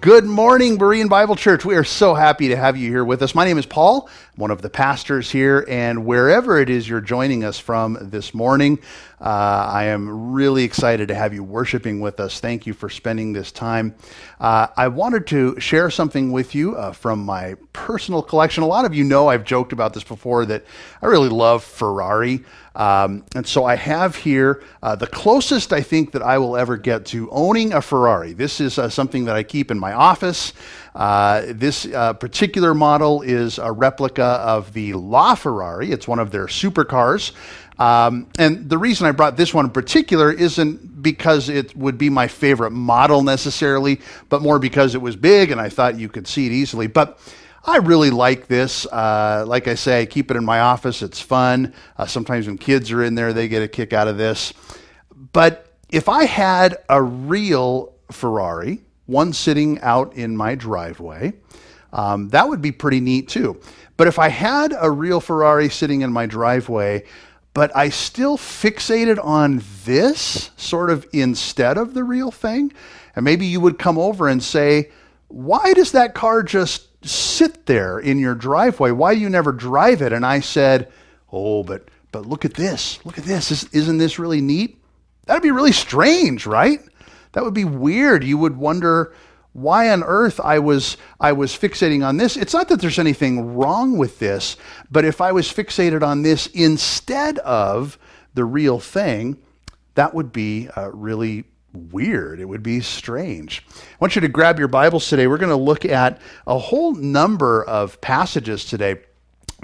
Good morning, Berean Bible Church. We are so happy to have you here with us. My name is Paul, one of the pastors here, and wherever it is you're joining us from this morning, uh, I am really excited to have you worshiping with us. Thank you for spending this time. Uh, I wanted to share something with you uh, from my personal collection. A lot of you know I've joked about this before that I really love Ferrari. Um, and so I have here uh, the closest I think that I will ever get to owning a Ferrari. This is uh, something that I keep in my office. Uh, this particular model is a replica of the LaFerrari, It's one of their supercars. Um, and the reason I brought this one in particular isn't because it would be my favorite model necessarily, but more because it was big and I thought you could see it easily. But I really like this. Uh, like I say, I keep it in my office. It's fun. Uh, sometimes when kids are in there, they get a kick out of this. But if I had a real Ferrari, one sitting out in my driveway, um, that would be pretty neat too. But if I had a real Ferrari sitting in my driveway, but I still fixated on this sort of instead of the real thing, and maybe you would come over and say, why does that car just sit there in your driveway? Why do you never drive it? And I said, Oh, but but look at this. Look at this. Isn't this really neat? That'd be really strange, right? That would be weird. You would wonder why on earth I was I was fixating on this. It's not that there's anything wrong with this, but if I was fixated on this instead of the real thing, that would be uh, really weird. It would be strange. I want you to grab your Bibles today. We're going to look at a whole number of passages today.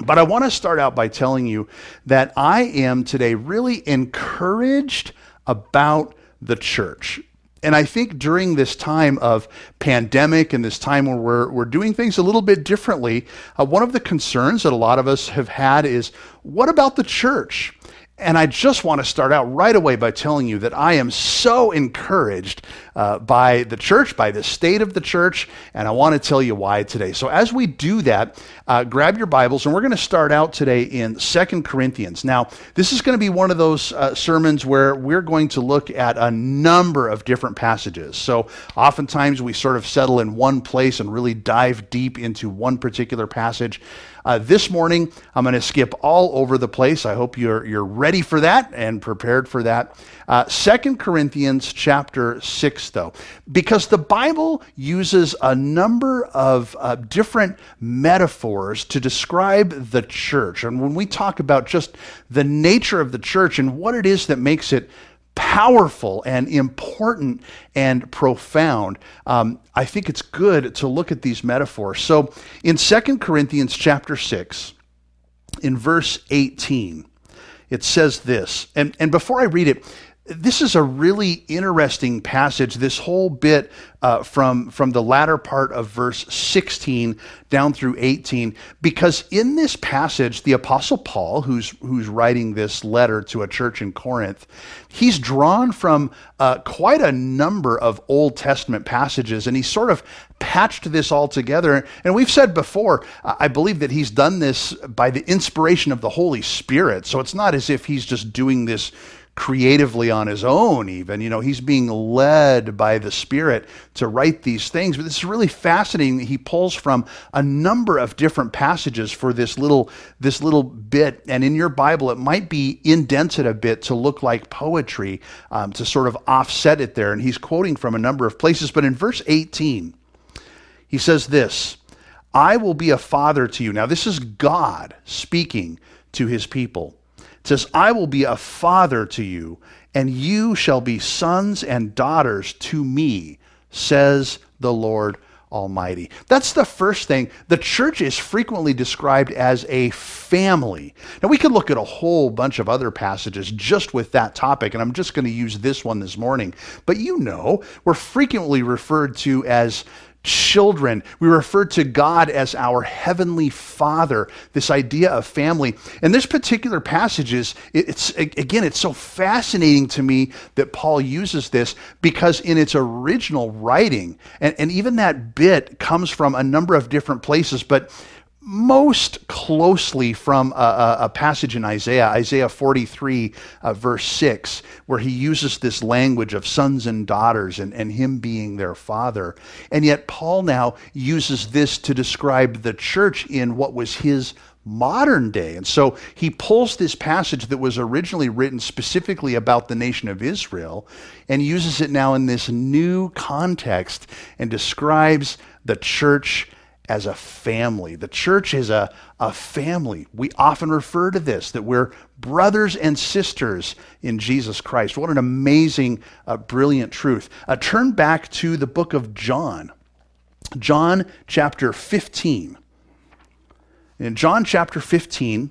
But I want to start out by telling you that I am today really encouraged about the church. And I think during this time of pandemic and this time where we're, we're doing things a little bit differently, uh, one of the concerns that a lot of us have had is what about the church? And I just want to start out right away by telling you that I am so encouraged uh, by the church, by the state of the church, and I want to tell you why today. So, as we do that, uh, grab your Bibles, and we're going to start out today in Second Corinthians. Now, this is going to be one of those uh, sermons where we're going to look at a number of different passages. So, oftentimes we sort of settle in one place and really dive deep into one particular passage. Uh, this morning, I'm going to skip all over the place. I hope you're, you're ready for that and prepared for that. Uh, Second Corinthians chapter 6, though, because the Bible uses a number of uh, different metaphors to describe the church. And when we talk about just the nature of the church and what it is that makes it powerful and important and profound. Um, I think it's good to look at these metaphors. So in 2 Corinthians chapter 6, in verse 18, it says this. And, and before I read it, this is a really interesting passage, this whole bit uh, from, from the latter part of verse 16 down through 18, because in this passage, the Apostle Paul, who's, who's writing this letter to a church in Corinth, he's drawn from uh, quite a number of Old Testament passages, and he's sort of patched this all together. And we've said before, I believe that he's done this by the inspiration of the Holy Spirit. So it's not as if he's just doing this creatively on his own, even. You know, he's being led by the Spirit to write these things. But this is really fascinating. He pulls from a number of different passages for this little this little bit. And in your Bible, it might be indented a bit to look like poetry um, to sort of offset it there. And he's quoting from a number of places. But in verse 18, he says this. I will be a father to you. Now, this is God speaking to his people. Says, I will be a father to you, and you shall be sons and daughters to me, says the Lord Almighty. That's the first thing. The church is frequently described as a family. Now, we could look at a whole bunch of other passages just with that topic, and I'm just going to use this one this morning. But you know, we're frequently referred to as children. We refer to God as our heavenly Father, this idea of family. And this particular passage is, it's, again, it's so fascinating to me that Paul uses this because in its original writing, and, and even that bit comes from a number of different places, but most closely from a, a, a, passage in Isaiah, Isaiah 43, uh, verse 6, where he uses this language of sons and daughters and, and him being their father. And yet, Paul now uses this to describe the church in what was his modern day. And so he pulls this passage that was originally written specifically about the nation of Israel and uses it now in this new context and describes the church as a family. The church is a, a family. We often refer to this, that we're brothers and sisters in Jesus Christ. What an amazing, uh, brilliant truth. Uh, turn back to the book of John, John chapter 15. In John chapter 15,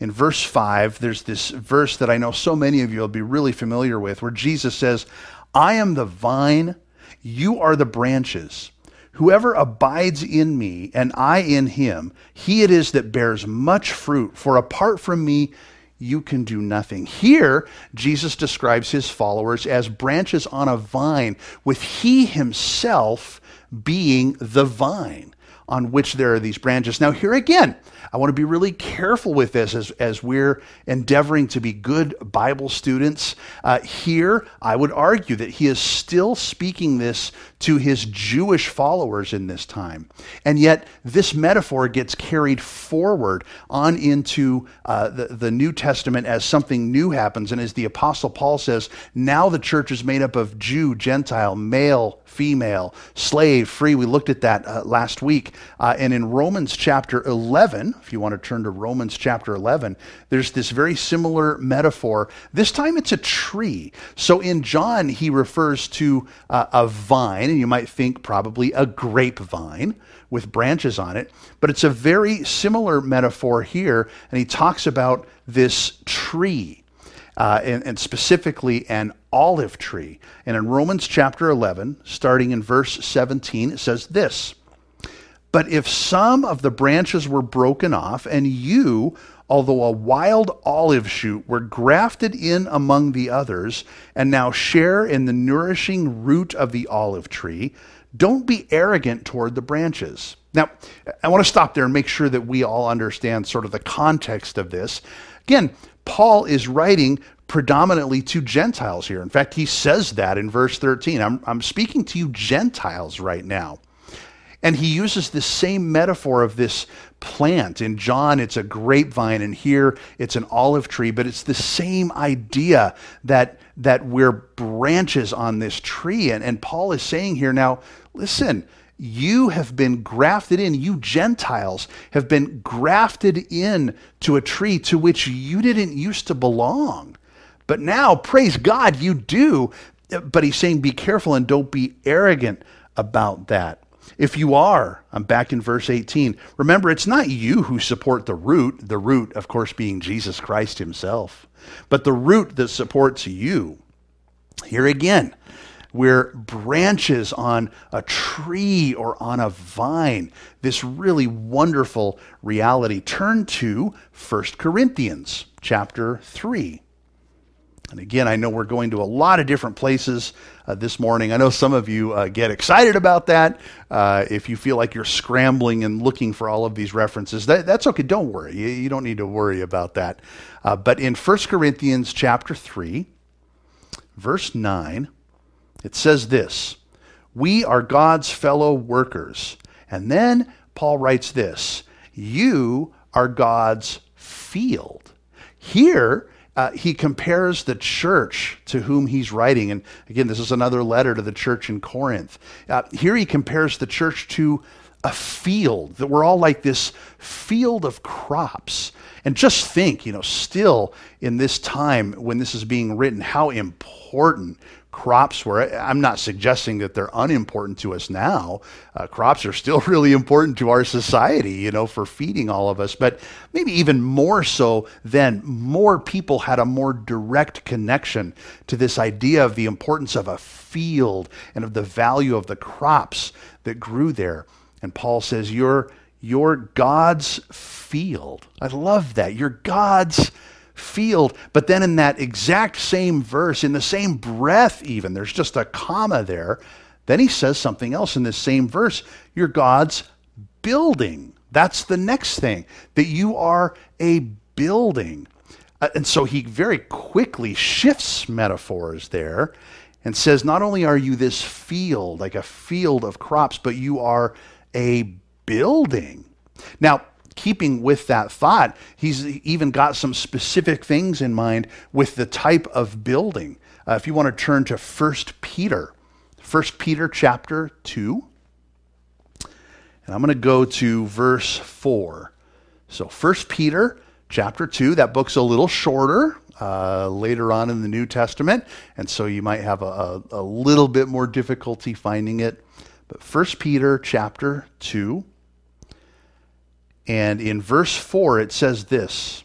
in verse 5, there's this verse that I know so many of you will be really familiar with, where Jesus says, I am the vine, you are the branches. Whoever abides in me and I in him, he it is that bears much fruit, for apart from me, you can do nothing. Here, Jesus describes his followers as branches on a vine, with he himself being the vine on which there are these branches. Now, here again, I want to be really careful with this as, as we're endeavoring to be good Bible students. Uh, here, I would argue that he is still speaking this to his Jewish followers in this time. And yet, this metaphor gets carried forward on into uh, the, the New Testament as something new happens. And as the Apostle Paul says, now the church is made up of Jew, Gentile, male, female, slave, free. We looked at that uh, last week. Uh, and in Romans chapter 11, if you want to turn to Romans chapter 11, there's this very similar metaphor. This time it's a tree. So in John, he refers to uh, a vine, and you might think probably a grapevine with branches on it. But it's a very similar metaphor here, and he talks about this tree. Uh, and, and, specifically an olive tree. And in Romans chapter 11, starting in verse 17, it says this but if some of the branches were broken off, and you, although a wild olive shoot, were grafted in among the others, and now share in the nourishing root of the olive tree, don't be arrogant toward the branches. Now, I want to stop there and make sure that we all understand sort of the context of this. Again, Paul is writing predominantly to Gentiles here. In fact, he says that in verse 13. I'm, I'm speaking to you Gentiles right now. And he uses the same metaphor of this plant. In John, it's a grapevine, and here it's an olive tree, but it's the same idea that, that we're branches on this tree. And, and Paul is saying here now, listen, you have been grafted in, you Gentiles have been grafted in to a tree to which you didn't used to belong. But now, praise God, you do. But he's saying, be careful and don't be arrogant about that. If you are, I'm back in verse 18. Remember, it's not you who support the root, the root, of course, being Jesus Christ himself, but the root that supports you. Here again, we're branches on a tree or on a vine. This really wonderful reality. Turn to 1 Corinthians chapter 3. And again, I know we're going to a lot of different places uh, this morning. I know some of you uh, get excited about that. Uh, if you feel like you're scrambling and looking for all of these references, that, that's okay. Don't worry. You, you, don't need to worry about that. Uh, but in 1 Corinthians chapter 3, verse 9, it says this We are God's fellow workers. And then Paul writes this You are God's field. Here, uh, he compares the church to whom he's writing. And again, this is another letter to the church in Corinth. Uh, here he compares the church to a field, that we're all like this field of crops. And just think, you know, still in this time when this is being written, how important crops were. I'm not suggesting that they're unimportant to us now. Uh, crops are still really important to our society, you know, for feeding all of us. But maybe even more so then, more people had a more direct connection to this idea of the importance of a field and of the value of the crops that grew there. And Paul says, You're, you're God's field. I love that. You're God's field. But then in that exact same verse, in the same breath, even, there's just a comma there. Then he says something else in this same verse You're God's building. That's the next thing, that you are a building. Uh, and so he very quickly shifts metaphors there and says, not only are you this field, like a field of crops, but you are a building. Now, keeping with that thought, he's even got some specific things in mind with the type of building. Uh, if you want to turn to 1 Peter, 1 Peter chapter 2, and I'm going to go to verse 4. So 1 Peter chapter 2, that book's a little shorter uh, later on in the New Testament, and so you might have a, a, a little bit more difficulty finding it. But 1 Peter chapter 2, and in verse 4, it says this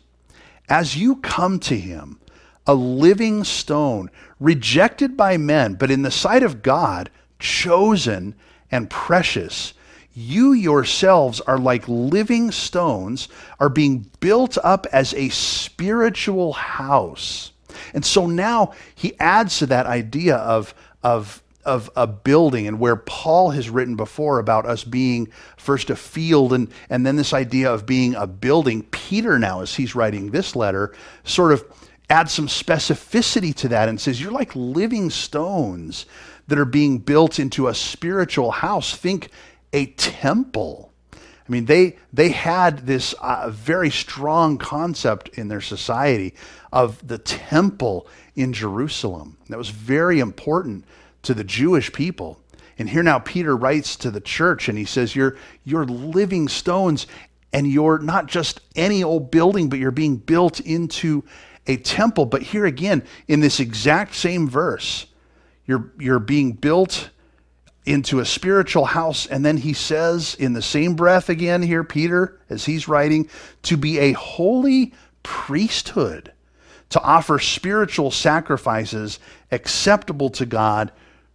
As you come to him, a living stone, rejected by men, but in the sight of God, chosen and precious, you yourselves are like living stones, are being built up as a spiritual house. And so now he adds to that idea of, of of a building and where Paul has written before about us being first a field and, and then this idea of being a building, Peter now, as he's writing this letter, sort of adds some specificity to that and says, You're like living stones that are being built into a spiritual house. Think a temple. I mean, they, they had this uh, very strong concept in their society of the temple in Jerusalem. That was very important to the Jewish people. And here now Peter writes to the church and he says, You're, you're living stones and you're not just any old building, but you're being built into a temple. But here again, in this exact same verse, you're, you're being built into a spiritual house. And then he says, in the same breath again here, Peter, as he's writing, to be a holy priesthood, to offer spiritual sacrifices acceptable to God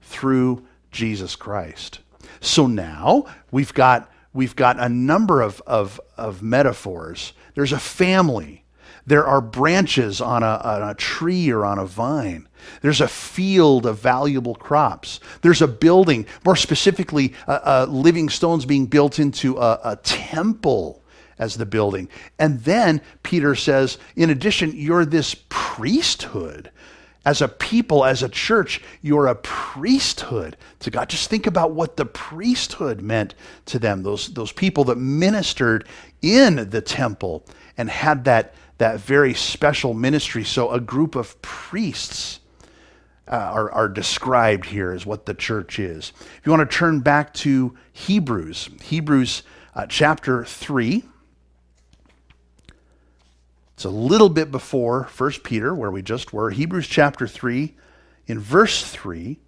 through Jesus Christ. So now we've got, we've got a number of, of, of metaphors. There's a family. There are branches on a, on a tree or on a vine. There's a field of valuable crops. There's a building, more specifically, uh, uh, living stones being built into a, a temple as the building. And then Peter says, in addition, you're this priesthood as a people, as a church, you're a priesthood to God. Just think about what the priesthood meant to them, those, those people that ministered in the temple and had that, that very special ministry. So, a group of priests uh, are, are described here as what the church is. If you want to turn back to Hebrews, Hebrews uh, chapter 3. It's a little bit before 1 Peter, where we just were. Hebrews chapter 3, in verse 3,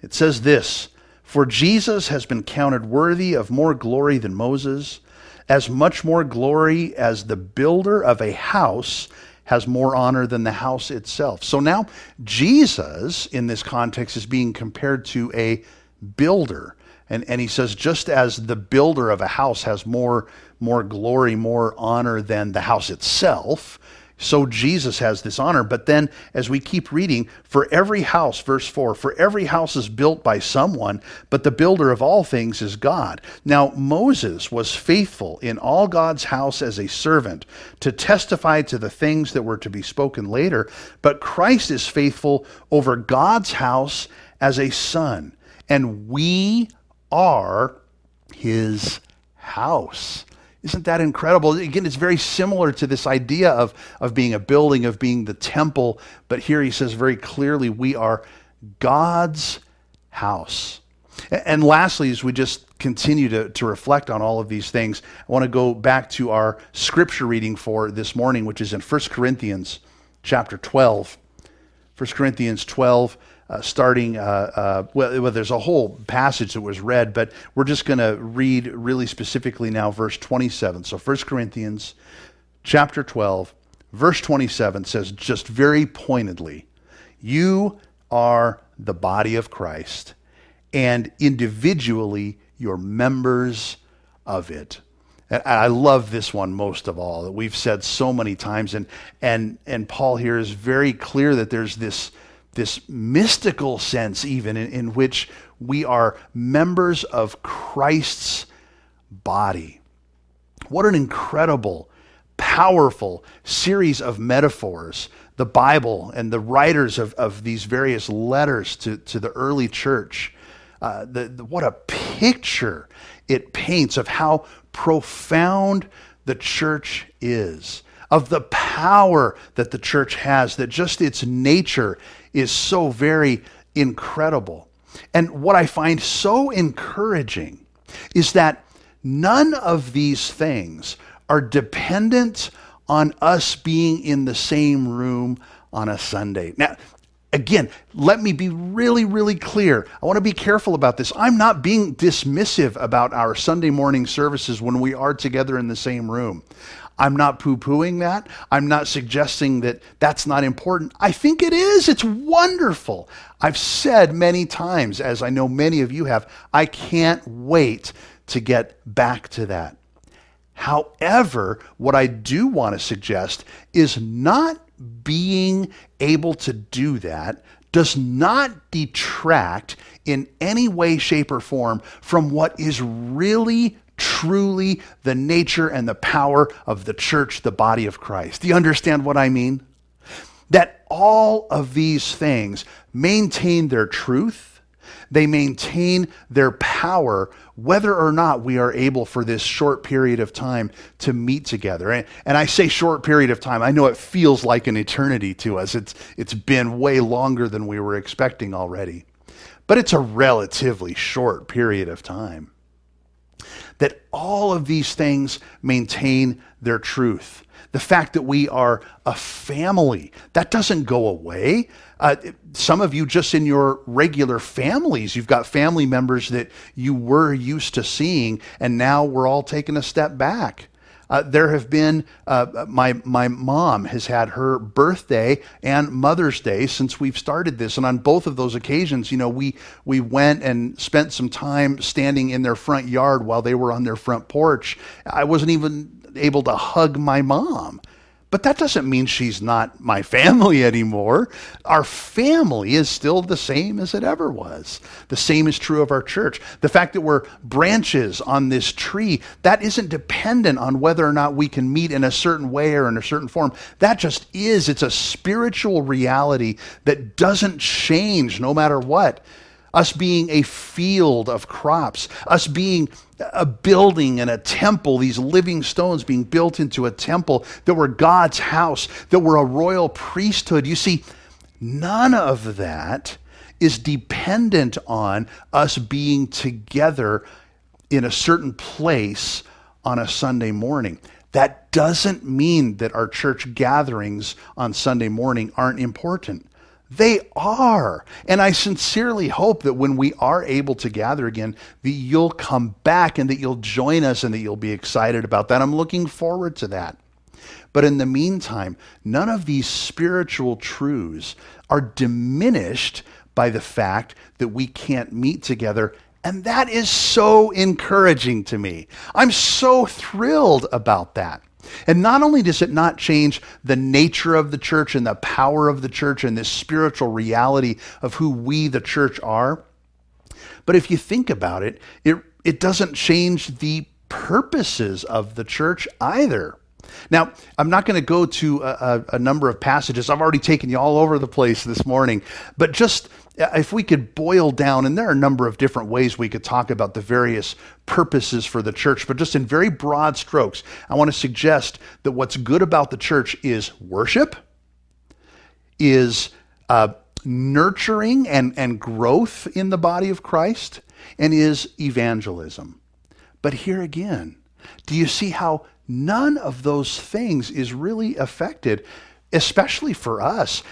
it says this For Jesus has been counted worthy of more glory than Moses, as much more glory as the builder of a house has more honor than the house itself. So now Jesus, in this context, is being compared to a builder. And, and he says, just as the builder of a house has more, more glory, more honor than the house itself, so Jesus has this honor. But then, as we keep reading, for every house, verse 4, for every house is built by someone, but the builder of all things is God. Now, Moses was faithful in all God's house as a servant to testify to the things that were to be spoken later, but Christ is faithful over God's house as a son. And we are his house. Isn't that incredible? Again, it's very similar to this idea of, of being a building, of being the temple. But here he says very clearly, we are God's house. And lastly, as we just continue to, to reflect on all of these things, I want to go back to our scripture reading for this morning, which is in 1 Corinthians chapter 12. 1 Corinthians 12, uh, starting, uh, uh, well, well, there's a whole passage that was read, but we're just going to read really specifically now verse 27. So 1 Corinthians chapter 12, verse 27 says just very pointedly, You are the body of Christ, and individually you're members of it. And I love this one most of all that we've said so many times. And, and, and Paul here is very clear that there's this, this mystical sense, even in, in which we are members of Christ's body. What an incredible, powerful series of metaphors the Bible and the writers of, of these various letters to, to the early church. Uh, the, the, what a picture it paints of how profound the church is, of the power that the church has, that just its nature is so very incredible. And what I find so encouraging is that none of these things are dependent on us being in the same room on a Sunday. Now, again, let me be really, really clear. I want to be careful about this. I'm not being dismissive about our Sunday morning services when we are together in the same room. I'm not poo pooing that. I'm not suggesting that that's not important. I think it is. It's wonderful. I've said many times, as I know many of you have, I can't wait to get back to that. However, what I do want to suggest is not being able to do that does not detract in any way, shape, or form from what is really, truly the nature and the power of the church, the body of Christ. Do you understand what I mean? That all of these things maintain their truth they maintain their power whether or not we are able for this short period of time to meet together. And, and, I say short period of time. I know it feels like an eternity to us. It's, it's been way longer than we were expecting already. But it's a relatively short period of time. That all of these things maintain their truth. The fact that we are a family, that doesn't go away. Uh, some of you, just in your regular families, you've got family members that you were used to seeing, and now we're all taking a step back. Uh, there have been uh, my my mom has had her birthday and Mother's Day since we've started this, and on both of those occasions, you know, we we went and spent some time standing in their front yard while they were on their front porch. I wasn't even able to hug my mom. But that doesn't mean she's not my family anymore. Our family is still the same as it ever was. The same is true of our church. The fact that we're branches on this tree, that isn't dependent on whether or not we can meet in a certain way or in a certain form. That just is. It's a spiritual reality that doesn't change no matter what us being a field of crops, us being a building and a temple, these living stones being built into a temple, that were God's house, that were a royal priesthood. You see, none of that is dependent on us being together in a certain place on a Sunday morning. That doesn't mean that our church gatherings on Sunday morning aren't important. They are. And I sincerely hope that when we are able to gather again, that you'll come back and that you'll join us and that you'll be excited about that. I'm looking forward to that. But in the meantime, none of these spiritual truths are diminished by the fact that we can't meet together. And that is so encouraging to me. I'm so thrilled about that. And not only does it not change the nature of the church and the power of the church and this spiritual reality of who we, the church, are, but if you think about it, it, it doesn't change the purposes of the church either. Now, I'm not going to go to a, a, number of passages. I've already taken you all over the place this morning, but just if we could boil down, and there are a number of different ways we could talk about the various purposes for the church, but just in very broad strokes, I want to suggest that what's good about the church is worship, is uh, nurturing and, and growth in the body of Christ, and is evangelism. But here again, do you see how none of those things is really affected, especially for us?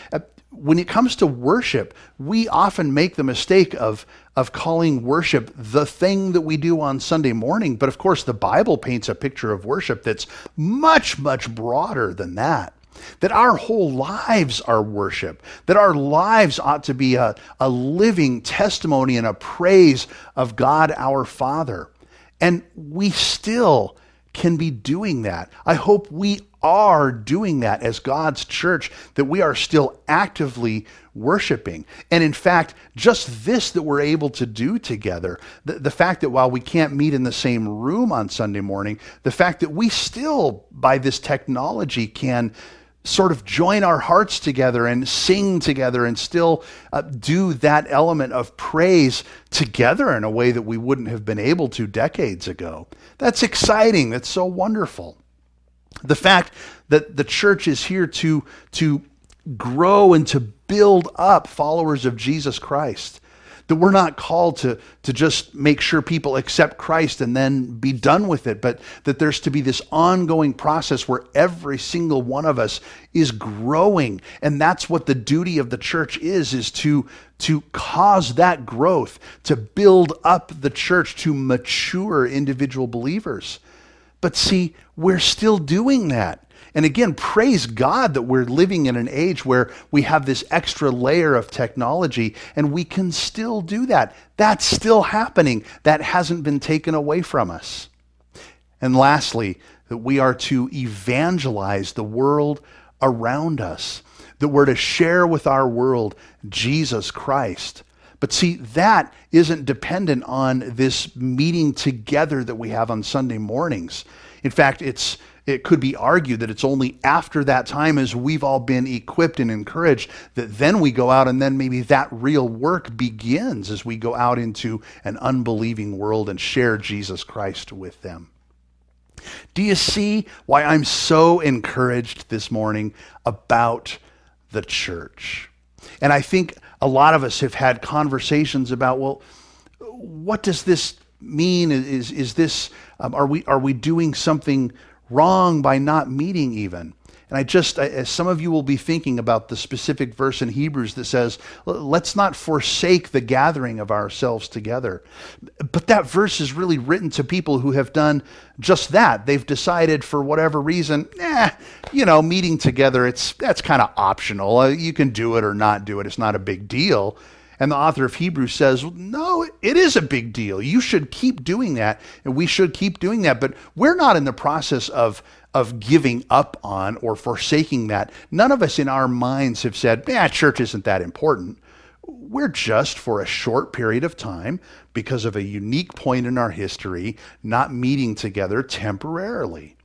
When it comes to worship, we often make the mistake of, of calling worship the thing that we do on Sunday morning. But of course, the Bible paints a picture of worship that's much, much broader than that. That our whole lives are worship, that our lives ought to be a, a living testimony and a praise of God our Father. And we still can be doing that. I hope we are doing that as God's church, that we are still actively worshiping. And in fact, just this that we're able to do together, the, the fact that while we can't meet in the same room on Sunday morning, the fact that we still, by this technology, can sort of join our hearts together and sing together and still uh, do that element of praise together in a way that we wouldn't have been able to decades ago. That's exciting. That's so wonderful. The fact that the church is here to, to grow and to build up followers of Jesus Christ. That we're not called to, to just make sure people accept Christ and then be done with it, but that there's to be this ongoing process where every single one of us is growing. And that's what the duty of the church is, is to, to cause that growth, to build up the church, to mature individual believers. But see, we're still doing that. And again, praise God that we're living in an age where we have this extra layer of technology and we can still do that. That's still happening. That hasn't been taken away from us. And lastly, that we are to evangelize the world around us, that we're to share with our world Jesus Christ. But see, that isn't dependent on this meeting together that we have on Sunday mornings. In fact, it's it could be argued that it's only after that time as we've all been equipped and encouraged that then we go out and then maybe that real work begins as we go out into an unbelieving world and share Jesus Christ with them. Do you see why I'm so encouraged this morning about the church? And I think a lot of us have had conversations about, well, what does this mean? Is, is this, um, are, we, are we doing something wrong by not meeting even. And I just, as some of you will be thinking about the specific verse in Hebrews that says, let's not forsake the gathering of ourselves together. But that verse is really written to people who have done just that. They've decided for whatever reason, eh, you know, meeting together, it's, that's kind of optional. Uh, you can do it or not do it. It's not a big deal. And the author of Hebrews says, no, it is a big deal. You should keep doing that, and we should keep doing that. But we're not in the process of, of giving up on or forsaking that. None of us in our minds have said, yeah, church isn't that important. We're just for a short period of time, because of a unique point in our history, not meeting together temporarily.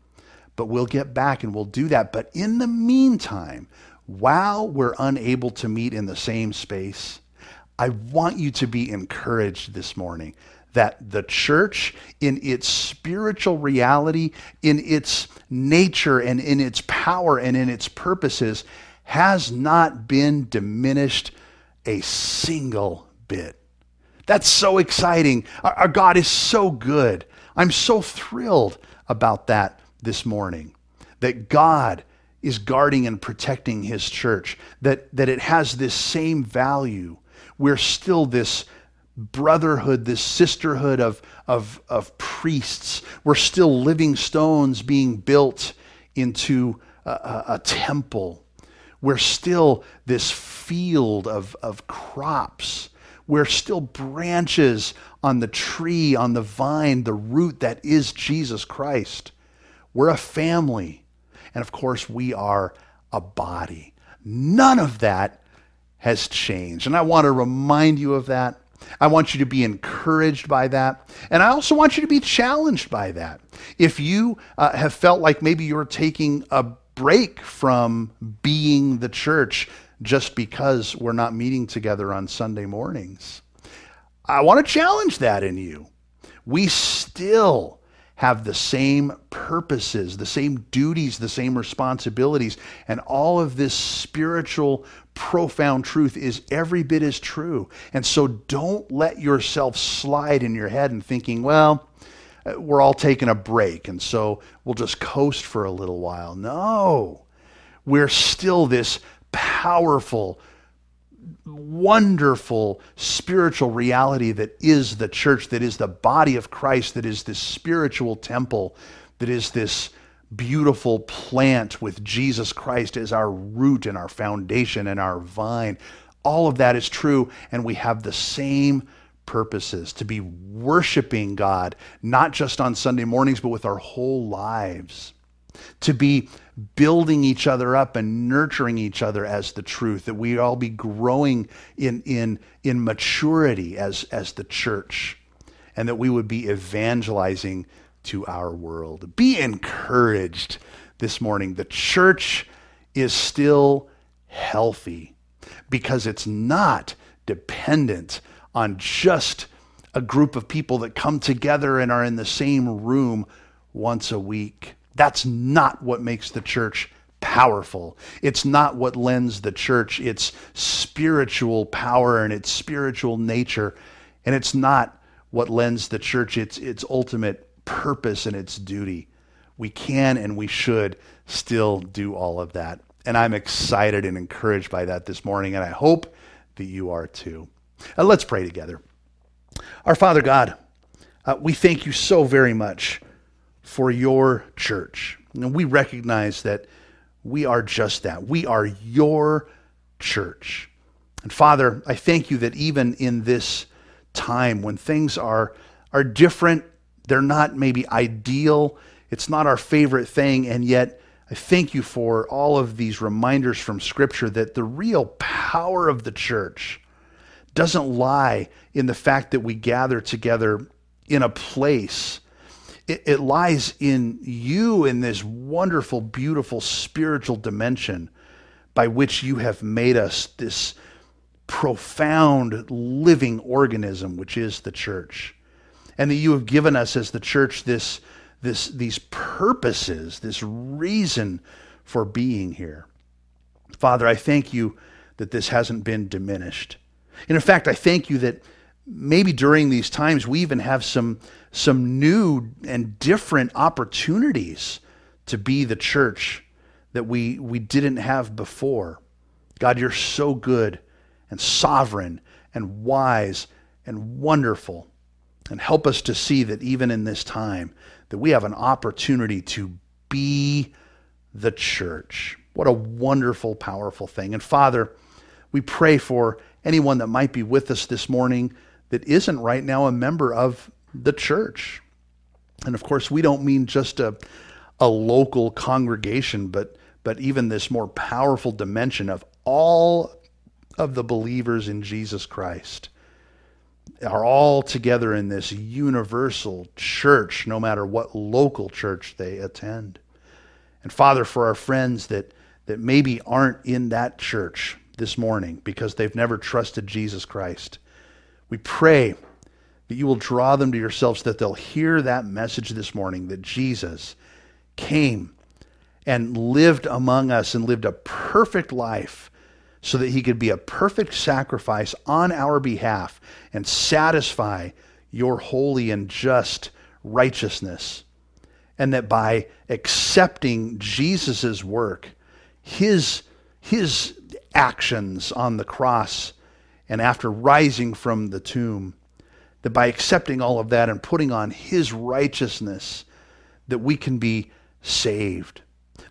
But we'll get back and we'll do that. But in the meantime, while we're unable to meet in the same space, I want you to be encouraged this morning that the church, in its spiritual reality, in its nature, and in its power, and in its purposes, has not been diminished a single bit. That's so exciting. Our, God is so good. I'm so thrilled about that this morning. That God is guarding and protecting his church, that, that it has this same value we're still this brotherhood, this sisterhood of, of, of priests. We're still living stones being built into a, a, a temple. We're still this field of, of crops. We're still branches on the tree, on the vine, the root that is Jesus Christ. We're a family. And of course, we are a body. None of that has changed. And I want to remind you of that. I want you to be encouraged by that. And I also want you to be challenged by that. If you uh, have felt like maybe you're taking a break from being the church just because we're not meeting together on Sunday mornings, I want to challenge that in you. We still have the same purposes, the same duties, the same responsibilities. And all of this spiritual, profound truth is every bit as true. And so don't let yourself slide in your head and thinking, well, uh, we're all taking a break, and so we'll just coast for a little while. No, we're still this powerful, wonderful spiritual reality that is the church, that is the body of Christ, that is this spiritual temple, that is this beautiful plant with Jesus Christ as our root and our foundation and our vine. All of that is true, and we have the same purposes to be worshiping God, not just on Sunday mornings, but with our whole lives. To be building each other up and nurturing each other as the truth, that we all be growing in, in, in maturity as, as the church, and that we would be evangelizing to our world. Be encouraged this morning. The church is still healthy because it's not dependent on just a group of people that come together and are in the same room once a week. That's not what makes the church powerful. It's not what lends the church its spiritual power and its spiritual nature. And it's not what lends the church its, its ultimate purpose and its duty. We can and we should still do all of that. And I'm excited and encouraged by that this morning, and I hope that you are too. Uh, let's pray together. Our Father God, uh, we thank you so very much for your church. And we recognize that we are just that. We are your church. And Father, I thank you that even in this time when things are, are different, they're not maybe ideal, it's not our favorite thing, and yet I thank you for all of these reminders from Scripture that the real power of the church doesn't lie in the fact that we gather together in a place. It, it lies in you in this wonderful, beautiful spiritual dimension by which you have made us this profound living organism, which is the church. And that you have given us as the church this this, these purposes, this reason for being here. Father, I thank you that this hasn't been diminished. And in fact, I thank you that maybe during these times we even have some, some new and different opportunities to be the church that we, we didn't have before. God, you're so good and sovereign and wise and wonderful. And help us to see that even in this time, that we have an opportunity to be the church. What a wonderful, powerful thing. And Father, we pray for anyone that might be with us this morning that isn't right now a member of the church. And of course, we don't mean just a, a local congregation, but, but even this more powerful dimension of all of the believers in Jesus Christ are all together in this universal church, no matter what local church they attend. And Father, for our friends that, that maybe aren't in that church this morning because they've never trusted Jesus Christ, we pray that you will draw them to yourself so that they'll hear that message this morning that Jesus came and lived among us and lived a perfect life so that he could be a perfect sacrifice on our behalf and satisfy your holy and just righteousness. And that by accepting Jesus' work, his, his actions on the cross, and after rising from the tomb, that by accepting all of that and putting on his righteousness, that we can be saved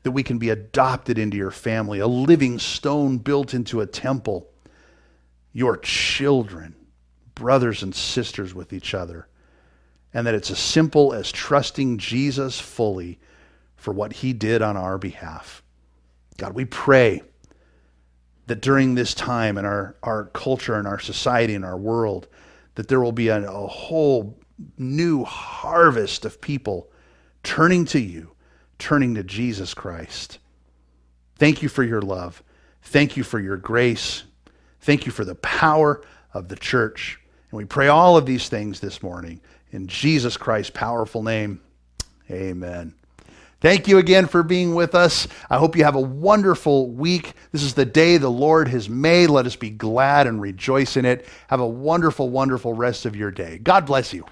that we can be adopted into your family, a living stone built into a temple, your children, brothers and sisters with each other, and that it's as simple as trusting Jesus fully for what he did on our behalf. God, we pray that during this time in our, our culture and our society and our world, that there will be a, a whole new harvest of people turning to you turning to Jesus Christ. Thank you for your love. Thank you for your grace. Thank you for the power of the church. And we pray all of these things this morning in Jesus Christ's powerful name. Amen. Thank you again for being with us. I hope you have a wonderful week. This is the day the Lord has made. Let us be glad and rejoice in it. Have a wonderful, wonderful rest of your day. God bless you.